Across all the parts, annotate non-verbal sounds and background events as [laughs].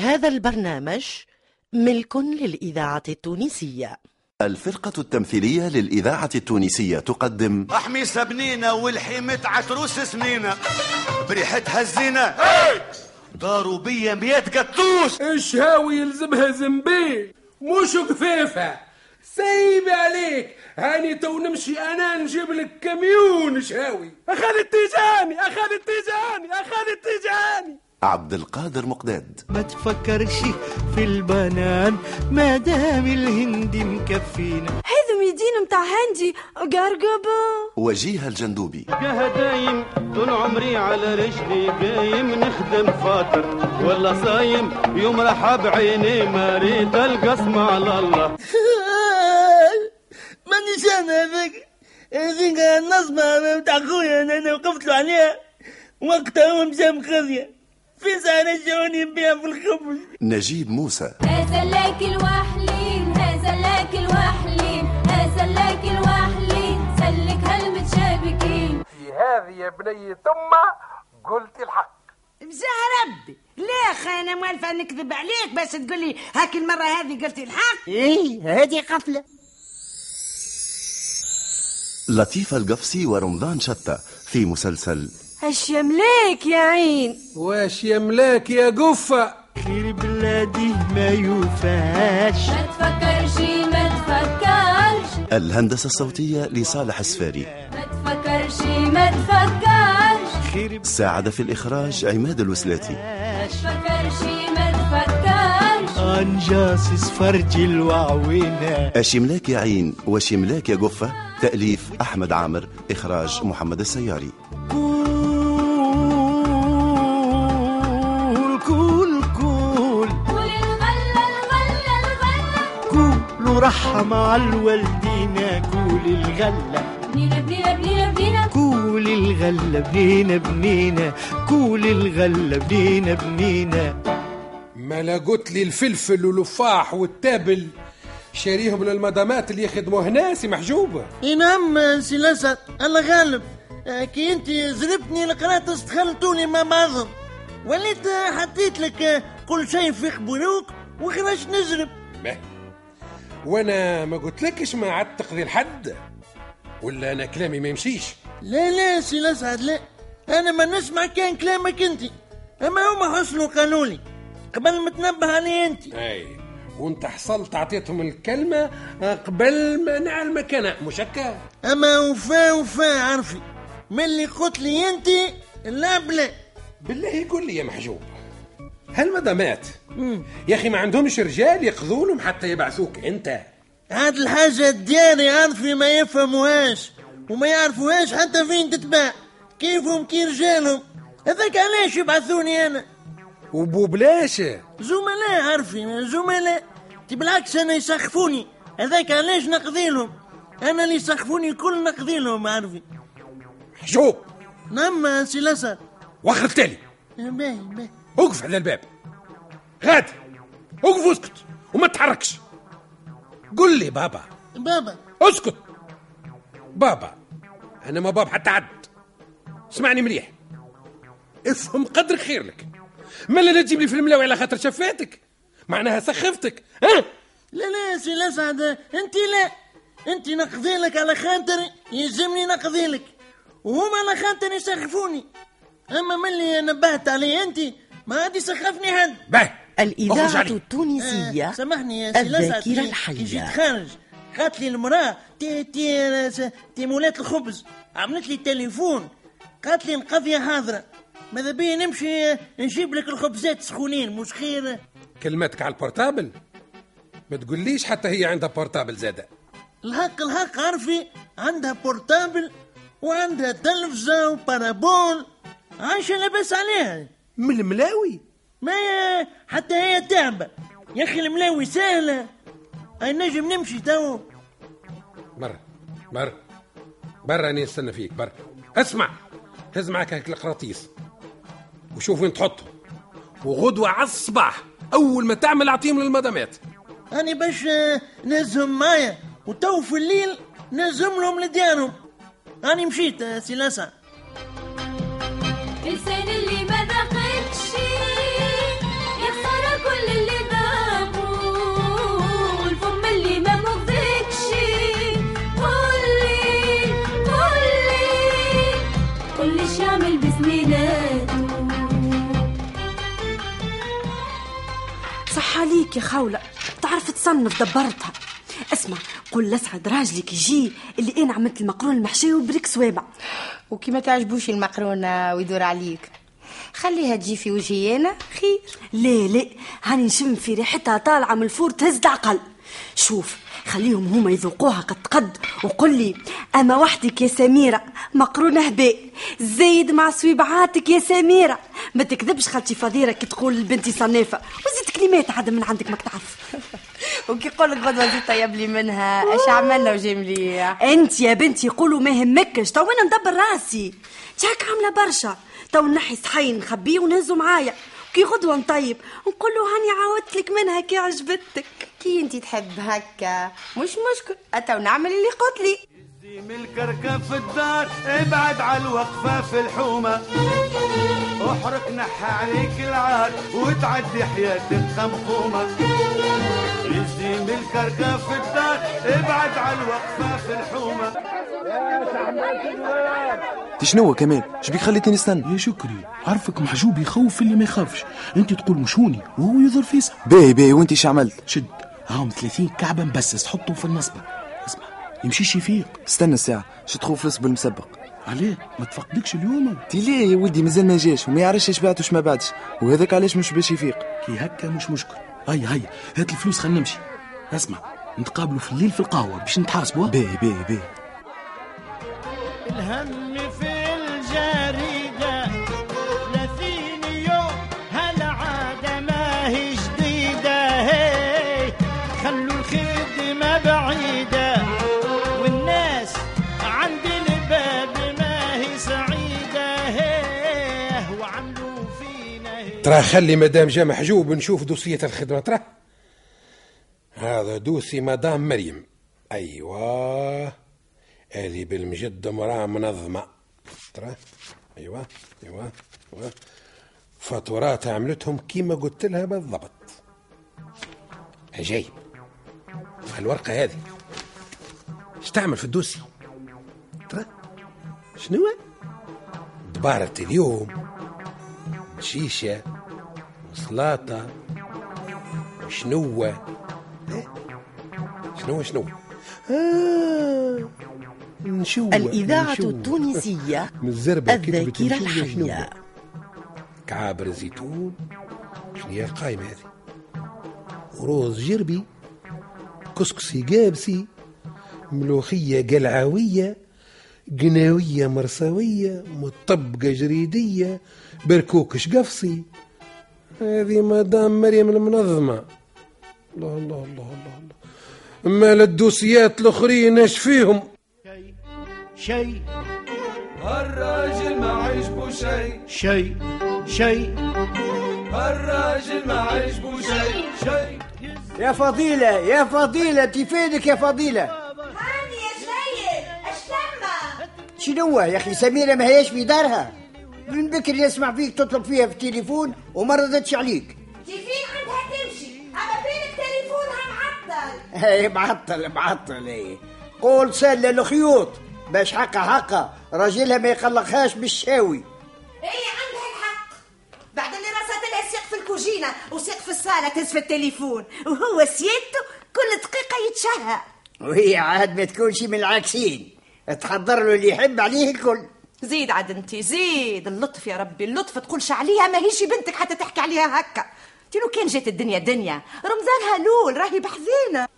هذا البرنامج ملك للإذاعة التونسية. الفرقة التمثيلية للإذاعة التونسية تقدم أحميسة بنينة والحيمة عتروس سنينة بريحتها الزينة داروا بيا ميات قطوس. الشهاوي يلزمها زنبيل؟ مش قفيفة سيبي عليك. هاني تو نمشي أنا نجيب لك كميون. شهاوي أخذ التيجاني أخذ التيجاني أخذ التيجاني عبد القادر مقداد. ما تفكرش في البنان ما دام الهندي مكفينا. هذا ميدين متاع هندي قرقبة. وجيه الجندوبي. دايم طول عمري على رجلي قايم نخدم فاطر ولا صايم يوم راح بعيني ما ريت القسم على الله. [laughs] مانيش أنا هذاك هذيك النصبة بتاع خويا أنا وقفت له عليها وقتها هو مشى مخذية في ساعة رجعوني بيها في الخبز. نجيب موسى. هذا لك الوحلين هذا لك الوحلين هذا لك الوحلين. سلك هالمتشابكين. في هذه يا بني ثم قلت الحق. بزاها ربي. لا أخي أنا موالفة نكذب عليك بس تقول لي هاك المرة هذه قلت الحق. إيه هذه قفلة. لطيفة القفصي ورمضان شتى في مسلسل اش يملاك يا عين؟ واش يملاك يا قفة خير بلادي ما يوفاش. ما تفكرش ما تفكرش. الهندسة الصوتية لصالح السفاري ما تفكرش ما تفكرش. خير ساعد في الإخراج عماد الوسلاتي. ما تفكرش ما تفكرش. انجاسس فرج الوعوينة. أشملاك يا عين؟ وشملاك يا قفة تأليف أحمد عامر إخراج محمد السياري. على الوالدين كول الغلة. بنينا بنينا بنينا بنينا. كول الغلة بنينا بنينا. كول الغلة بنينا بنينا. ما لا قلت لي الفلفل واللفاح والتابل. شاريهم للمدامات اللي يخدموا هنا سي محجوبة ينام سي الأسد الله غالب كي أنت زربتني لقرات استخلتوني مع بعضهم. وليت حطيت لك كل شيء في قبولوك وخرجت نزرب. به. وأنا ما قلتلكش ما عاد تقضي الحد؟ ولا أنا كلامي ما يمشيش؟ لا لا سي الأسعد لا. أنا ما نسمع كان كلامك أنت. أما هما حصلوا قالوا لي قبل ما تنبه علي أنت. أي. وأنت حصلت اعطيتهم الكلمة قبل ما نعلمك أنا مش هكا؟ أما وفا وفا عرفي من اللي قلت لي أنت لا بلا. بالله يقول لي يا محجوب. هالمدامات يا أخي ما عندهمش رجال يقضوا لهم حتى يبعثوك أنت. هاد الحاجة ديالي عارفي ما يفهموهاش وما يعرفوهاش حتى فين تتباع كيفهم كي رجالهم. هذاك علاش يبعثوني أنا؟ وبوبلاش زملاء عارفي زملاء تي بالعكس أنا يسخفوني. هذاك علاش نقضي لهم؟ أنا اللي يسخفوني كل نقضي لهم عارفي محجوب نعم سي الاسد واخر التالي. باهي باهي. وقف على الباب. غاد وقف واسكت وما تتحركش قل لي بابا. بابا. اسكت. بابا أنا ما باب حتى عد. اسمعني مليح. افهم قدر خير لك. ملا لا تجيب لي في الملاوي على خاطر شفاتك؟ معناها سخفتك ها؟ لا لا سي الاسعد أنت لا. أنت نقضي لك على خاطري يلزمني نقضي لك. وهما على خاطري يسخفوني. أما من اللي نبهت عليه أنت ما عاد يسخفني حد. باهي الإذاعة. التونسية آه، سامحني يا سي الذاكرة الحية. جيت خارج قالت لي المرأة تي تي تي مولات الخبز. عملت لي تليفون. قالت لي القضية حاضرة. ماذا بيا نمشي نجيب لك الخبزات سخونين مش خير. كلمتك على ال portable؟ ما تقوليش حتى هي عندها portable زاده. الحق الحق عارفي؟ عندها portable وعندها تلفزة و parabole. عايشة لاباس عليها. من الملاوي. ما حتى هي تعبة يا أخي الملاوي سهلة. أي نجم نمشي تو. برا برا برا راني نستنى فيك برا. اسمع هز معك هيك القراطيس. وشوف وين تحطهم. وغدوة على الصباح أول ما تعمل أعطيهم للمدامات أنا باش نهزهم معايا. وتو في الليل نهزهم لهم لديارهم أنا مشيت سي لسان الشامل بسنيناته صح عليك يا خولة. تعرف تصنف دبرتها. اسمع قول لسعد راجلك يجي اللي أنا عملت المقرون المحشي وبريك صوابع وكي تعجبوش المقرونة ويدور عليك. خليها تجي في وجهي أنا خير. لا لا. هاني نشم في ريحتها طالعة من الفور تهز العقل. شوف خليهم هما يذوقوها قد قد. وقل لي أما وحدك يا سميرة؟ مقرونة هباء زايد مع سويبعاتك يا سميرة. ما تكذبش خالتي فضيره كي تقول لبنتي صنافه وزيد كلمات عاد من عندك ما تعرف. [laughs] وكي يقول لك غدوه زيد طيب لي منها اش عملنا وجي مليح؟ أنت يا بنتي يقولوا ما يهمكش. تو أنا ندبر راسي. جاك عاملة برشا. تو نحي صحي نخبيه ونهزو معايا. كي غدوة نطيب نقول له هاني عاودت لك منها كي عجبتك. كي انت تحب هكا؟ مش مشكل. اتو نعمل اللي قلت لي. زيم الكركة في الدار ابعد على الوقفة في الحومة. احرق نحى عليك العار وتعدي حياتك خمخومة يزيم الكركة في الدار ابعد على الوقفة شنو كمان شبيك خليتني نستنى يا شكري عرفك محجوب يخوف اللي ما يخافش انت تقول مشوني وهو يظهر فيسع باهي باهي وانت إيش عملت شد هاهم 30 كعبه مبسس تحطهم في النصبه اسمع يمشيش يفيق استنى الساعة شو تخوف الأسبوع المسبق عليه ما تفقدكش اليوم تي ليه يا ولدي مازال ما جاش وما يعرفش إيش بعت وش ما بعتش وهذاك علاش مش باش يفيق كي هكا مش مشكل هيا هيا هات الفلوس خلينا نمشي اسمع نتقابلوا في الليل في القهوة باش نتحاسبوا باهي باهي باهي الهم في الجريدة ثلاثين يوم؟ هالعادة ما هي جديدة؟ هي خلوا الخدمة بعيدة. والناس عند الباب ما هي سعيدة. هي وعملوا فينا هي. ترى خلي مدام جا محجوب نشوف دوسية الخدمة ترى. هذا دوسي مدام مريم. أيوة. هذه بالمجد مرأة منظمة. ترى؟ أيوة أيوة أيوة. فاتورات عملتهم كيما قلت لها بالضبط. جاي الورقة هذه. تعمل في الدوسي؟ ترى؟ شنو؟ دبارة اليوم. شيشة. وسلاطة. وشنوة؟ شنو شنو؟ آه نشوة الإذاعة نشوة. التونسية [laughs] الذاكرة. الحية. كعابر زيتون. شنو هي القايمة هذه؟ وروز جربي كسكسي قابسي ملوخية قلعوية قناوية مرسوية مطبقة جريدية بركوكش قفصي هذه مدام مريم المنظمة. الله الله الله الله الله. أما الدوسيات الأخرين إيش فيهم؟ شيء الراجل ما عجبه شيء. شيء شيء. الراجل ما عجبه شيء. شيء. يا فضيلة يا فضيلة تفيدك يا فضيلة؟ هاني يا سيد اش ثم شنو يا أخي؟ سميرة ما هيش في دارها. من بكري نسمع فيك تطلب فيها في التليفون وما ردتش عليك. معطل هي معطل معطل هي. قول سلة الخيوط باش حقها حقها. راجلها ما يقلقهاش بالشاوي. اي عندها الحق. بعد اللي رصت لها سيق في الكوجينة وسيق في الصالة تهز في التليفون. وهو سيادته كل دقيقة يتشهى. وهي عاد ما تكونش من العاكسين. تحضر له اللي يحب عليه الكل. زيد عاد انت زيد اللطف يا ربي اللطف تقولش عليها ما هيش بنتك حتى تحكي عليها هكا. لو كان جات الدنيا دنيا. رمضانها لول راهي بحذينة.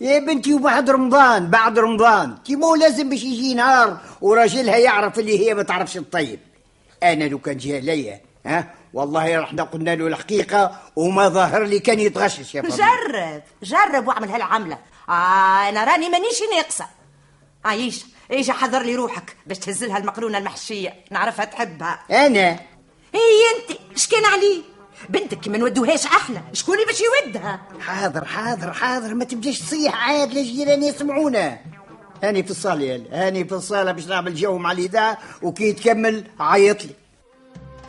يا بنتي وبعد رمضان بعد رمضان. كي مو لازم باش يجي نهار وراجلها يعرف اللي هي ما تعرفش تطيب أنا لو كان جه ليا ها؟ والله رحنا قلنا له الحقيقة وما ظهر لي كان يتغشش يا فضيلة جرب جرب واعمل هالعملة. آه أنا راني مانيش ناقصة. عايش إيش حضر لي روحك باش تهز لها المقرونة المحشية. نعرفها تحبها. أنا؟ هي أنت. اش كان عليه بنتك كي ما نودوهاش إحنا شكون اللي باش يودها؟ حاضر حاضر حاضر. ما تبداش تصيح عاد للجيران يسمعونا. هاني في الصالة يا هاني في الصالة باش نعمل جو مع الإذاعة وكي تكمل عيط لي.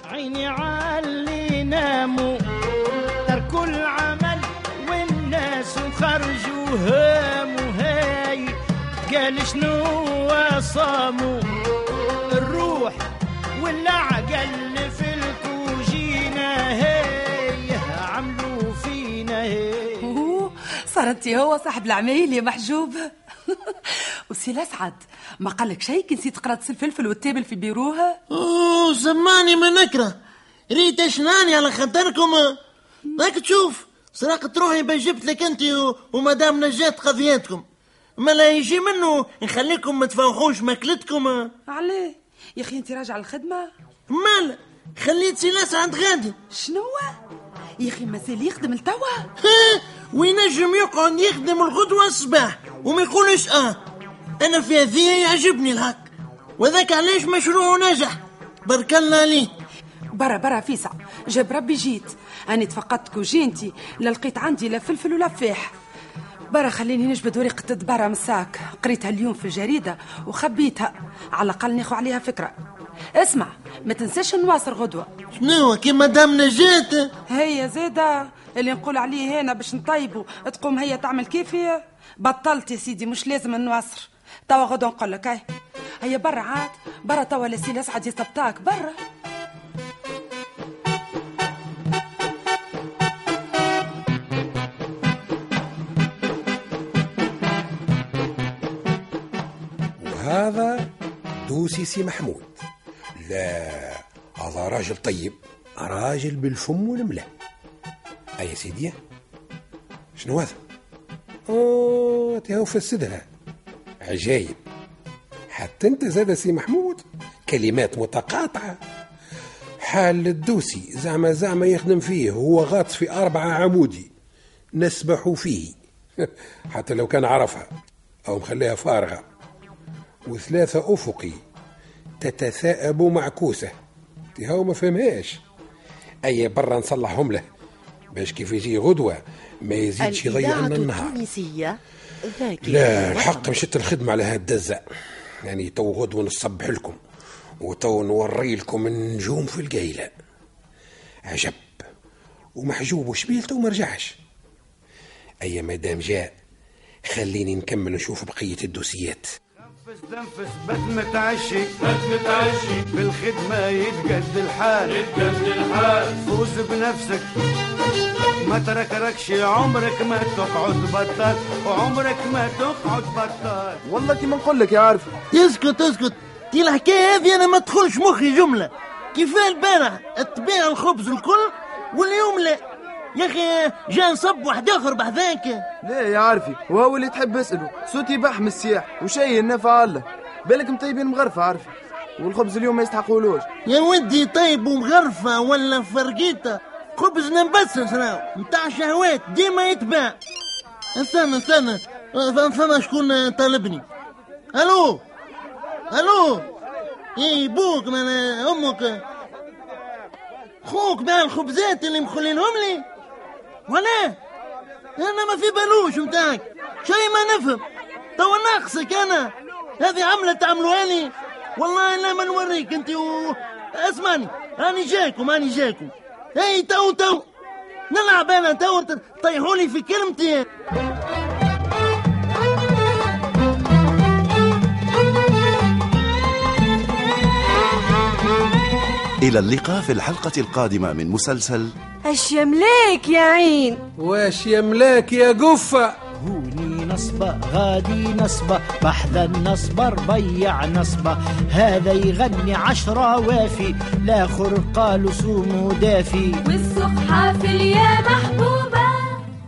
عيني عالي ناموا. تركوا العمل والناس خرجوا هاموا. هاي قال شنو صاموا الروح والعقل انت هو صاحب العمايل يا محجوب. [laughs] وسي الاسعد ما قالك شيء كي نسيت قرات الفلفل والتابل في بيروها أوه سماني ما نكرة. ريت شناني على خاطركم؟ راك تشوف سرقت روحي بين جبت لك انت ومدام نجات قضيتكم ما لا يجي منه نخليكم ما تفوحوش ماكلتكم. عليه يا أخي أنت راجع الخدمه مال خليت سي الاسعد غادي. شنو يا أخي مازال يخدم لتوا. وينجم يقعد يخدم الغدوة الصباح؟ وما يقولش آه أنا في هذه يعجبني الهك وذاك علاش مشروعه نجح بارك الله عليه برا برا فيسع جاب ربي جيت. أني تفقدتك وجينتي لا لقيت عندي لا فلفل ولا فاح برا خليني نجبد ورقة الدبارة من الساك قريتها اليوم في الجريدة وخبيتها. على الأقل ناخذ عليها فكرة. اسمع ما تنساش نواصر غدوة. شنو كي مدام نجات هي زيدة اللي نقول عليه هنا باش نطيبوا تقوم هي تعمل كيفي بطلت يا سيدي مش لازم نواصر توا غدوة نقول لك هاي هيا برا عاد برا توا لسي الاسعد يسبتاك برا. وهذا دوسي سي محمود. لا هذا راجل طيب راجل بالفم والملا أي سيدي؟ شنو هذا؟ أوه تهو فسدها عجايب. حتى أنت زاد سي محمود كلمات متقاطعة. حال الدوسي زعما زعما يخدم فيه هو غاطس في أربعة عمودي. نسبح فيه. [laughs] حتى لو كان عرفها أو مخليها فارغة. وثلاثة أفقي. تتثاءب معكوسة. هاو ما فهمهاش. أي برا نصلحهم له. باش كيف يجي غدوة ما يزيدش يضيع لنا النهار. التونسية لا. الحق مشيت الخدمة على هالدزة يعني تو غدوة نصبح لكم وتو نوري لكم النجوم في القيلة عجب. ومحجوب وشبيلته وما رجعش؟ أي مادام جاء خليني نكمل نشوف بقية الدوسيات. تنفس تنفس بات متعشي بات متعشي بالخدمة يتقد الحال. يتقد الحال. فوز بنفسك. ما تركركش عمرك ما تقعد بطال وعمرك ما تقعد بطال والله كيما نقول لك يا عارف اسكت اسكت دي الحكاية هذه أنا ما تدخلش مخي جملة. كيفاه البارح تبيع الخبز الكل واليوم لا. يا أخي جا نصب واحد آخر بحذاك لا يا عارفي وهو اللي تحب اسأله صوتي بحم السياح وشيء النفع الله. بالك مطيبين مغرفة عارفي والخبز اليوم ما يستحقولوش. يا ودي طيب ومغرفة ولا فرقيته خبزنا مبسس راهو متاع شهوات ديما يتباع. استنى استنى. استنى شكون طالبني؟ ألو؟ ألو؟ إيه بوك من أمك. خوك مع الخبزات اللي مخلينهم لي. ولا أنا ما في بالوش متاعك. شيء ما نفهم. توا ناقصك أنا. هذه عملة تعملوها لي. والله لا ما نوريك أنت و... أسمعني. راني جاكم راني جاكم. اي تو تو. نلعب أنا تو. طيحوا لي في كلمتي. إلى اللقاء في الحلقة القادمة من مسلسل اش يملاك يا عين. واش يملاك يا هوني نصبة غادي نصبة بحذا النصبة ربيع نصبة هذا يغني عشرة وافي الآخر قالوا سومو دافي. والسوق حافل يا محبوبة.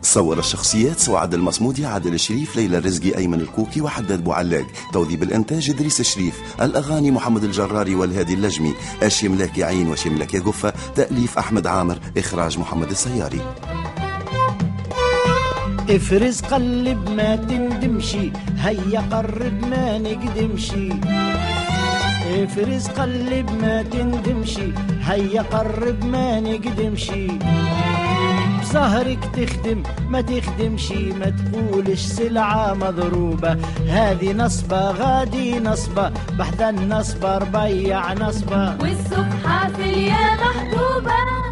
صور الشخصيات سعاد المصمودي عادل الشريف ليلى الرزقي أيمن الكوكي وحداد بوعلاق توظيف الإنتاج إدريس الشريف. الأغاني محمد الجراري والهادي اللجمي. يا عين وش يملاك يا قفة تأليف أحمد عامر إخراج محمد السياري. افرز قلب ما تندمشي هيا قرب ما نقدمشي. افرز قلب ما تندمشي هيا قرب ما نقدمشي. بظهرك تخدم ما تخدمشي ما تقولش سلعة مضروبة. هذه نصبة غادي نصبة بحذا النصبة ربيع نصبة. والسوق حافل يا محبوبة